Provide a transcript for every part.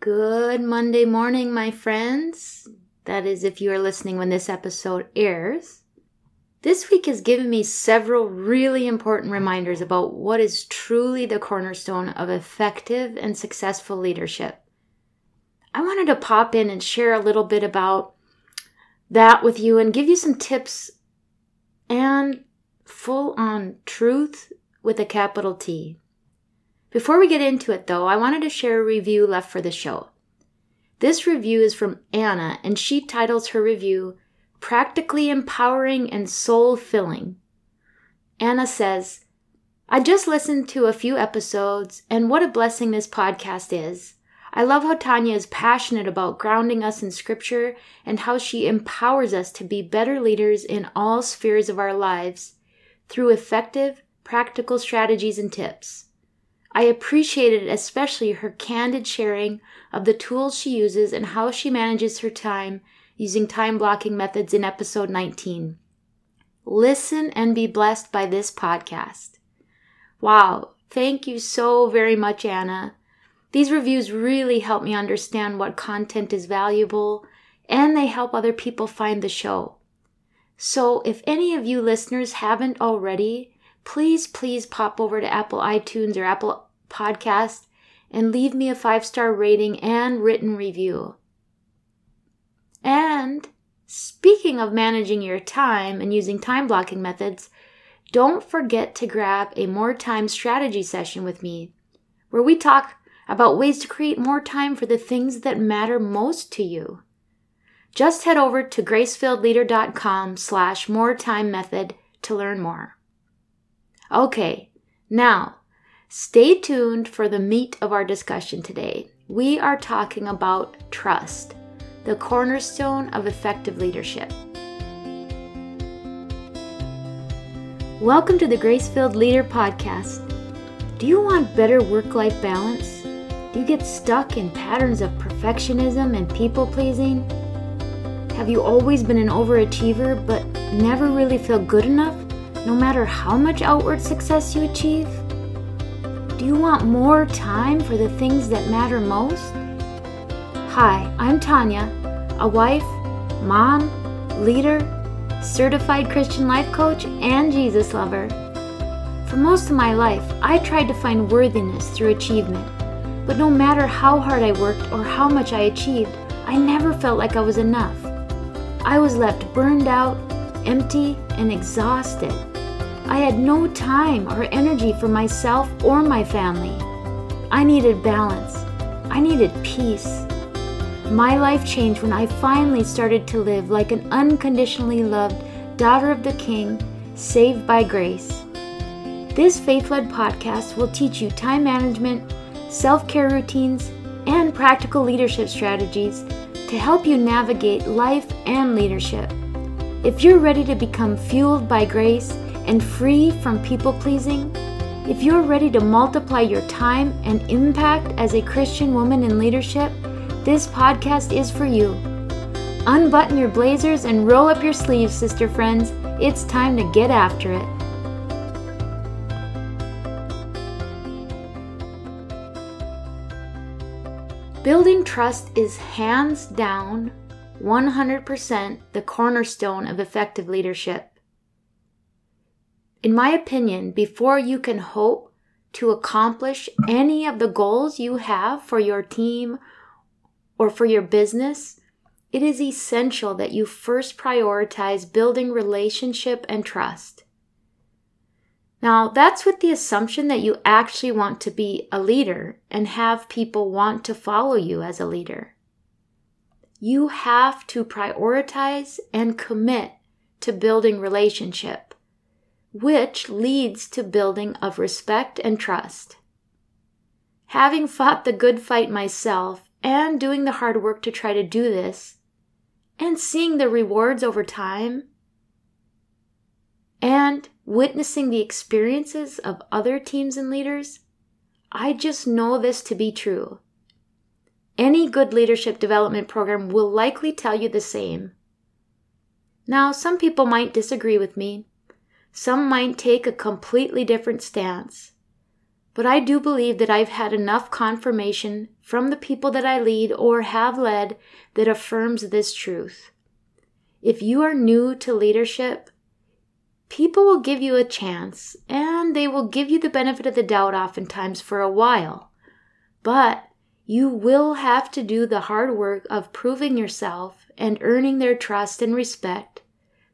Good Monday morning, my friends. That is, if you are listening when this episode airs. This week has given me several really important reminders about what is truly the cornerstone of effective and successful leadership. I wanted to pop in and share a little bit about that with you and give you some tips and full on truth with a capital T. Before we get into it, though, I wanted to share a review left for the show. This review is from Anna, and she titles her review Practically Empowering and Soul Filling. Anna says, I just listened to a few episodes, and what a blessing this podcast is. I love how Tanya is passionate about grounding us in Scripture and how she empowers us to be better leaders in all spheres of our lives through effective, practical strategies and tips. I appreciated especially her candid sharing of the tools she uses and how she manages her time using time blocking methods in episode 19. Listen and be blessed by this podcast. Wow, thank you so very much, Anna. These reviews really help me understand what content is valuable and they help other people find the show. So, if any of you listeners haven't already, please, please pop over to Apple iTunes or Apple Podcast and leave me a five star rating and written review. And speaking of managing your time and using time blocking methods, don't forget to grab a more time strategy session with me where we talk about ways to create more time for the things that matter most to you. Just head over to gracefilledleader.com slash more time method to learn more. Okay, now stay tuned for the meat of our discussion today. We are talking about trust, the cornerstone of effective leadership. Welcome to the Grace Filled Leader Podcast. Do you want better work life balance? Do you get stuck in patterns of perfectionism and people pleasing? Have you always been an overachiever but never really felt good enough, no matter how much outward success you achieve? Do you want more time for the things that matter most? Hi, I'm Tanya, a wife, mom, leader, certified Christian life coach, and Jesus lover. For most of my life, I tried to find worthiness through achievement. But no matter how hard I worked or how much I achieved, I never felt like I was enough. I was left burned out, empty, and exhausted. I had no time or energy for myself or my family. I needed balance. I needed peace. My life changed when I finally started to live like an unconditionally loved daughter of the King, saved by grace. This faith led podcast will teach you time management, self care routines, and practical leadership strategies to help you navigate life and leadership. If you're ready to become fueled by grace and free from people pleasing, if you're ready to multiply your time and impact as a Christian woman in leadership, this podcast is for you. Unbutton your blazers and roll up your sleeves, sister friends. It's time to get after it. Building trust is hands down 100% the cornerstone of effective leadership. In my opinion, before you can hope to accomplish any of the goals you have for your team or for your business, it is essential that you first prioritize building relationship and trust. Now, that's with the assumption that you actually want to be a leader and have people want to follow you as a leader. You have to prioritize and commit to building relationship which leads to building of respect and trust. Having fought the good fight myself and doing the hard work to try to do this, and seeing the rewards over time, and witnessing the experiences of other teams and leaders, I just know this to be true. Any good leadership development program will likely tell you the same. Now, some people might disagree with me, some might take a completely different stance. But I do believe that I've had enough confirmation from the people that I lead or have led that affirms this truth. If you are new to leadership, people will give you a chance and they will give you the benefit of the doubt oftentimes for a while. But you will have to do the hard work of proving yourself and earning their trust and respect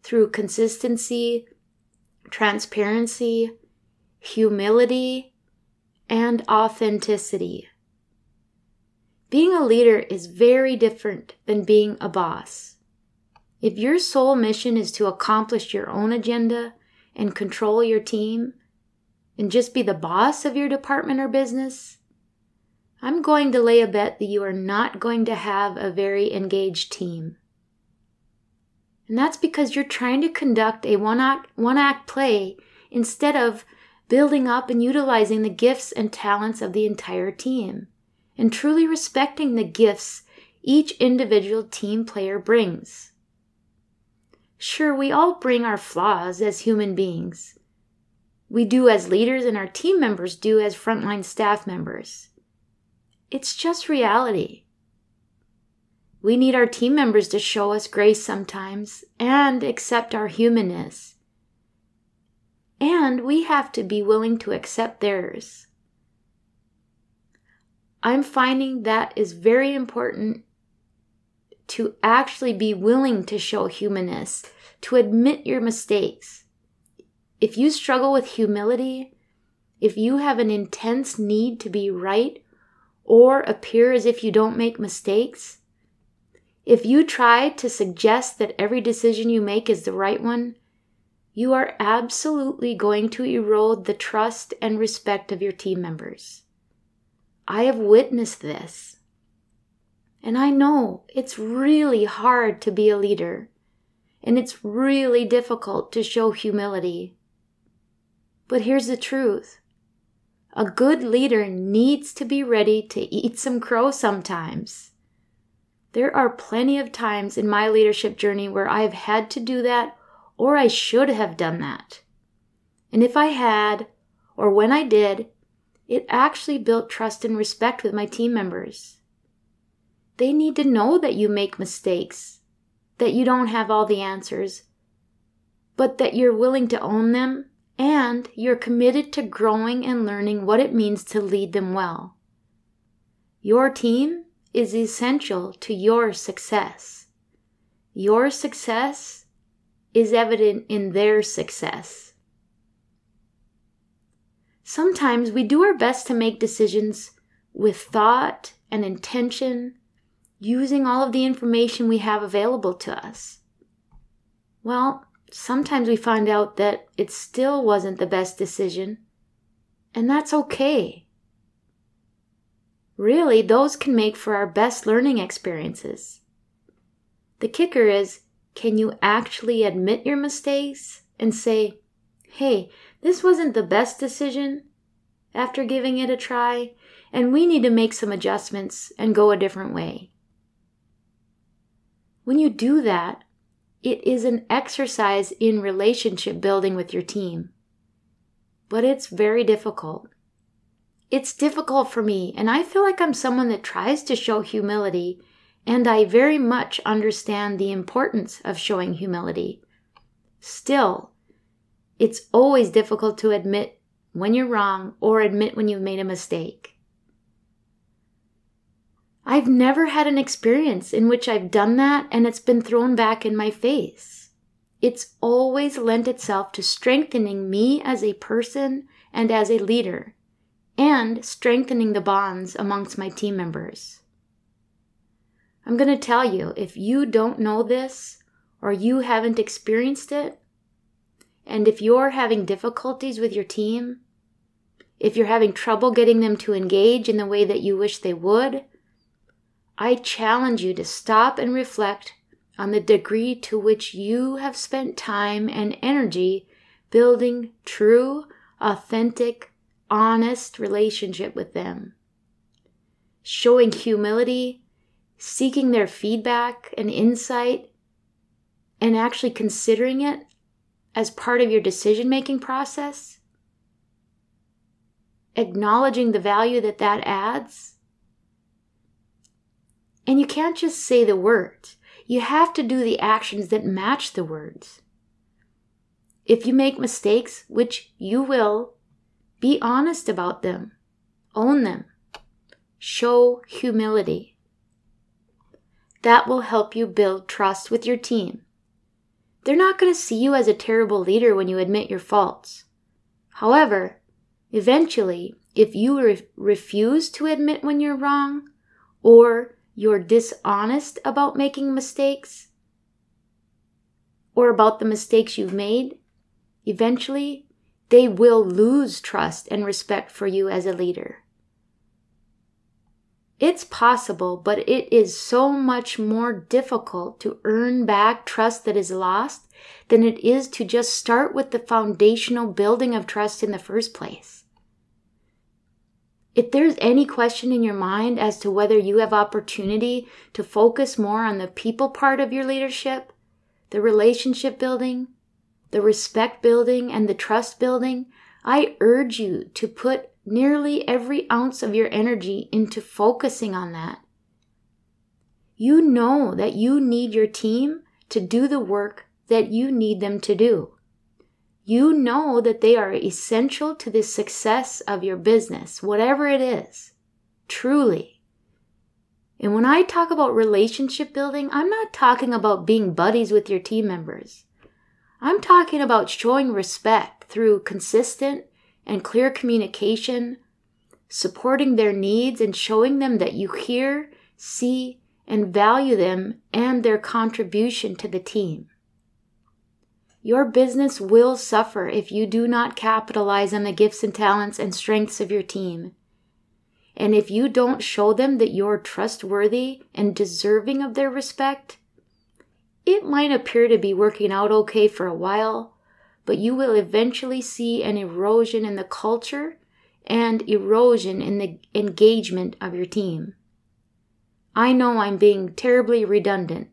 through consistency, transparency, humility, and authenticity. Being a leader is very different than being a boss. If your sole mission is to accomplish your own agenda and control your team and just be the boss of your department or business, I'm going to lay a bet that you are not going to have a very engaged team. And that's because you're trying to conduct a one act, one act play instead of building up and utilizing the gifts and talents of the entire team, and truly respecting the gifts each individual team player brings. Sure, we all bring our flaws as human beings. We do as leaders, and our team members do as frontline staff members. It's just reality. We need our team members to show us grace sometimes and accept our humanness and we have to be willing to accept theirs. I'm finding that is very important to actually be willing to show humanness, to admit your mistakes. If you struggle with humility, if you have an intense need to be right or appear as if you don't make mistakes, if you try to suggest that every decision you make is the right one, you are absolutely going to erode the trust and respect of your team members. I have witnessed this. And I know it's really hard to be a leader, and it's really difficult to show humility. But here's the truth a good leader needs to be ready to eat some crow sometimes. There are plenty of times in my leadership journey where I've had to do that or I should have done that. And if I had, or when I did, it actually built trust and respect with my team members. They need to know that you make mistakes, that you don't have all the answers, but that you're willing to own them and you're committed to growing and learning what it means to lead them well. Your team is essential to your success. Your success is evident in their success. Sometimes we do our best to make decisions with thought and intention, using all of the information we have available to us. Well, sometimes we find out that it still wasn't the best decision, and that's okay. Really, those can make for our best learning experiences. The kicker is can you actually admit your mistakes and say, hey, this wasn't the best decision after giving it a try, and we need to make some adjustments and go a different way? When you do that, it is an exercise in relationship building with your team. But it's very difficult. It's difficult for me, and I feel like I'm someone that tries to show humility and I very much understand the importance of showing humility. Still, it's always difficult to admit when you're wrong or admit when you've made a mistake. I've never had an experience in which I've done that and it's been thrown back in my face. It's always lent itself to strengthening me as a person and as a leader, and strengthening the bonds amongst my team members. I'm going to tell you if you don't know this or you haven't experienced it, and if you're having difficulties with your team, if you're having trouble getting them to engage in the way that you wish they would, I challenge you to stop and reflect on the degree to which you have spent time and energy building true, authentic, honest relationship with them. Showing humility seeking their feedback and insight and actually considering it as part of your decision making process? acknowledging the value that that adds. And you can't just say the words, you have to do the actions that match the words. If you make mistakes, which you will, be honest about them, own them, show humility. That will help you build trust with your team. They're not going to see you as a terrible leader when you admit your faults. However, eventually, if you re- refuse to admit when you're wrong, or you're dishonest about making mistakes, or about the mistakes you've made, eventually they will lose trust and respect for you as a leader. It's possible, but it is so much more difficult to earn back trust that is lost than it is to just start with the foundational building of trust in the first place. If there's any question in your mind as to whether you have opportunity to focus more on the people part of your leadership, the relationship building, the respect building, and the trust building, I urge you to put nearly every ounce of your energy into focusing on that. You know that you need your team to do the work that you need them to do. You know that they are essential to the success of your business, whatever it is. Truly. And when I talk about relationship building, I'm not talking about being buddies with your team members. I'm talking about showing respect through consistent and clear communication, supporting their needs and showing them that you hear, see, and value them and their contribution to the team. Your business will suffer if you do not capitalize on the gifts and talents and strengths of your team. And if you don't show them that you're trustworthy and deserving of their respect, it might appear to be working out okay for a while, but you will eventually see an erosion in the culture and erosion in the engagement of your team. I know I'm being terribly redundant,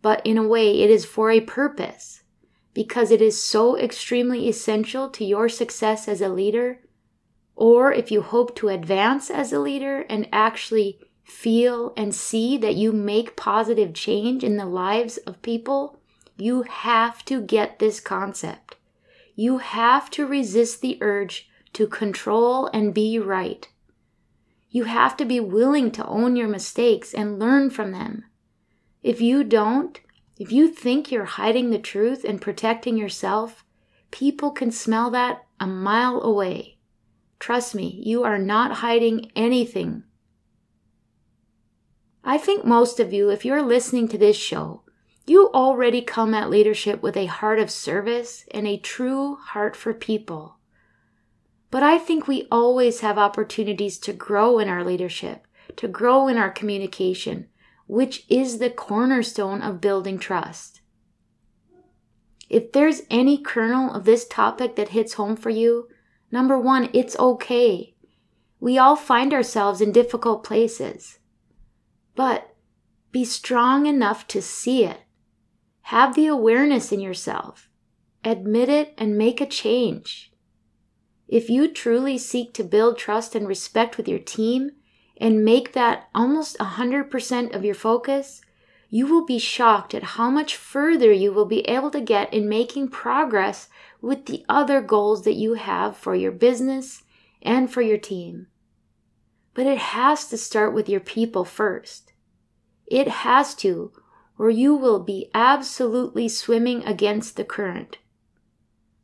but in a way it is for a purpose because it is so extremely essential to your success as a leader, or if you hope to advance as a leader and actually feel, and see that you make positive change in the lives of people, you have to get this concept. You have to resist the urge to control and be right. You have to be willing to own your mistakes and learn from them. If you don't, if you think you're hiding the truth and protecting yourself, people can smell that a mile away. Trust me, you are not hiding anything I think most of you, if you're listening to this show, you already come at leadership with a heart of service and a true heart for people. But I think we always have opportunities to grow in our leadership, to grow in our communication, which is the cornerstone of building trust. If there's any kernel of this topic that hits home for you, number one, it's okay. We all find ourselves in difficult places. But be strong enough to see it. Have the awareness in yourself. Admit it and make a change. If you truly seek to build trust and respect with your team and make that almost 100% of your focus, you will be shocked at how much further you will be able to get in making progress with the other goals that you have for your business and for your team. But it has to start with your people first. It has to, or you will be absolutely swimming against the current.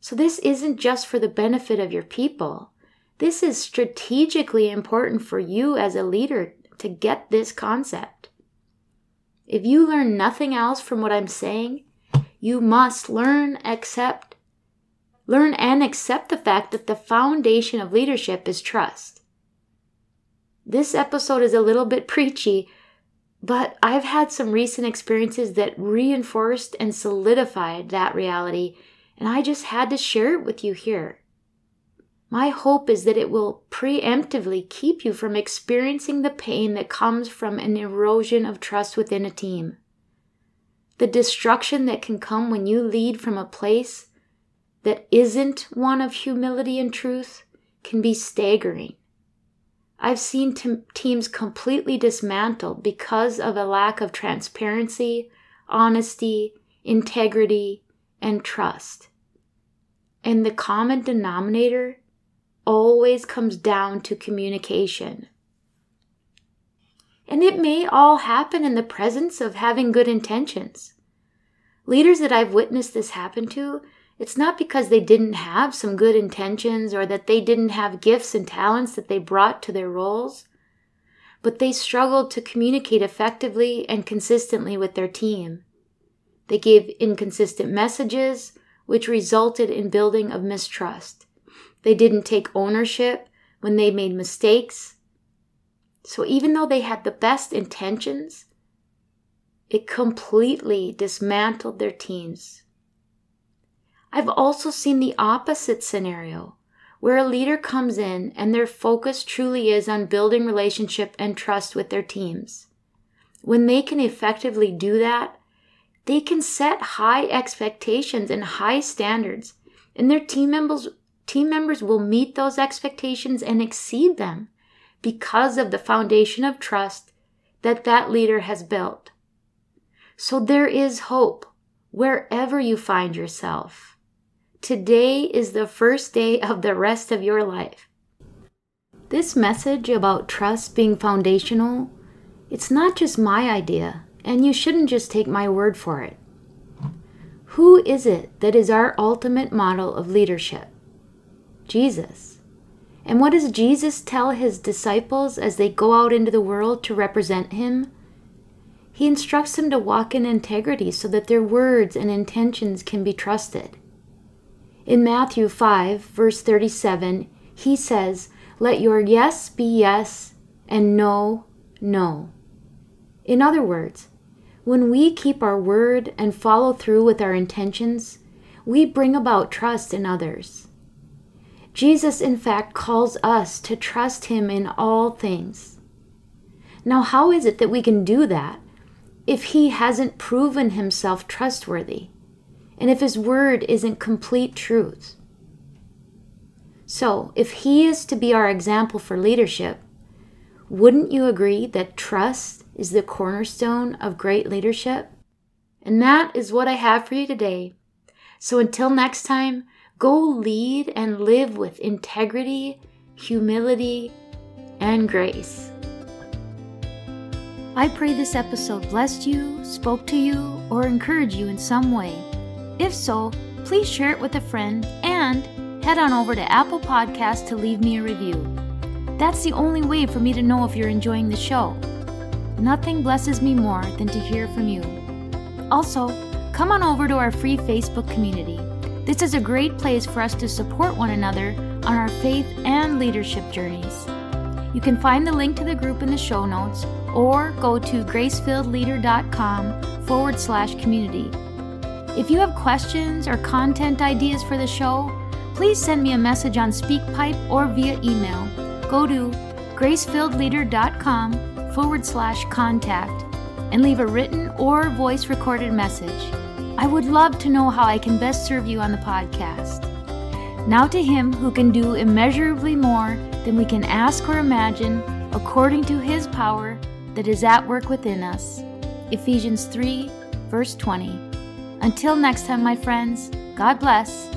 So, this isn't just for the benefit of your people. This is strategically important for you as a leader to get this concept. If you learn nothing else from what I'm saying, you must learn, accept, learn and accept the fact that the foundation of leadership is trust. This episode is a little bit preachy, but I've had some recent experiences that reinforced and solidified that reality, and I just had to share it with you here. My hope is that it will preemptively keep you from experiencing the pain that comes from an erosion of trust within a team. The destruction that can come when you lead from a place that isn't one of humility and truth can be staggering. I've seen teams completely dismantled because of a lack of transparency, honesty, integrity, and trust. And the common denominator always comes down to communication. And it may all happen in the presence of having good intentions. Leaders that I've witnessed this happen to, it's not because they didn't have some good intentions or that they didn't have gifts and talents that they brought to their roles, but they struggled to communicate effectively and consistently with their team. They gave inconsistent messages, which resulted in building of mistrust. They didn't take ownership when they made mistakes. So even though they had the best intentions, it completely dismantled their teams. I've also seen the opposite scenario where a leader comes in and their focus truly is on building relationship and trust with their teams. When they can effectively do that, they can set high expectations and high standards, and their team members team members will meet those expectations and exceed them because of the foundation of trust that that leader has built. So there is hope wherever you find yourself. Today is the first day of the rest of your life. This message about trust being foundational, it's not just my idea and you shouldn't just take my word for it. Who is it that is our ultimate model of leadership? Jesus. And what does Jesus tell his disciples as they go out into the world to represent him? He instructs them to walk in integrity so that their words and intentions can be trusted. In Matthew 5, verse 37, he says, Let your yes be yes and no, no. In other words, when we keep our word and follow through with our intentions, we bring about trust in others. Jesus, in fact, calls us to trust Him in all things. Now, how is it that we can do that if He hasn't proven Himself trustworthy and if His word isn't complete truth? So, if He is to be our example for leadership, wouldn't you agree that trust is the cornerstone of great leadership? And that is what I have for you today. So until next time, go lead and live with integrity, humility, and grace. I pray this episode blessed you, spoke to you, or encouraged you in some way. If so, please share it with a friend and head on over to Apple Podcasts to leave me a review. That's the only way for me to know if you're enjoying the show. Nothing blesses me more than to hear from you. Also, come on over to our free Facebook community. This is a great place for us to support one another on our faith and leadership journeys. You can find the link to the group in the show notes or go to gracefilledleader.com forward slash community. If you have questions or content ideas for the show, please send me a message on SpeakPipe or via email. Go to gracefilledleader.com forward slash contact and leave a written or voice recorded message. I would love to know how I can best serve you on the podcast. Now to Him who can do immeasurably more than we can ask or imagine, according to His power that is at work within us. Ephesians 3, verse 20. Until next time, my friends, God bless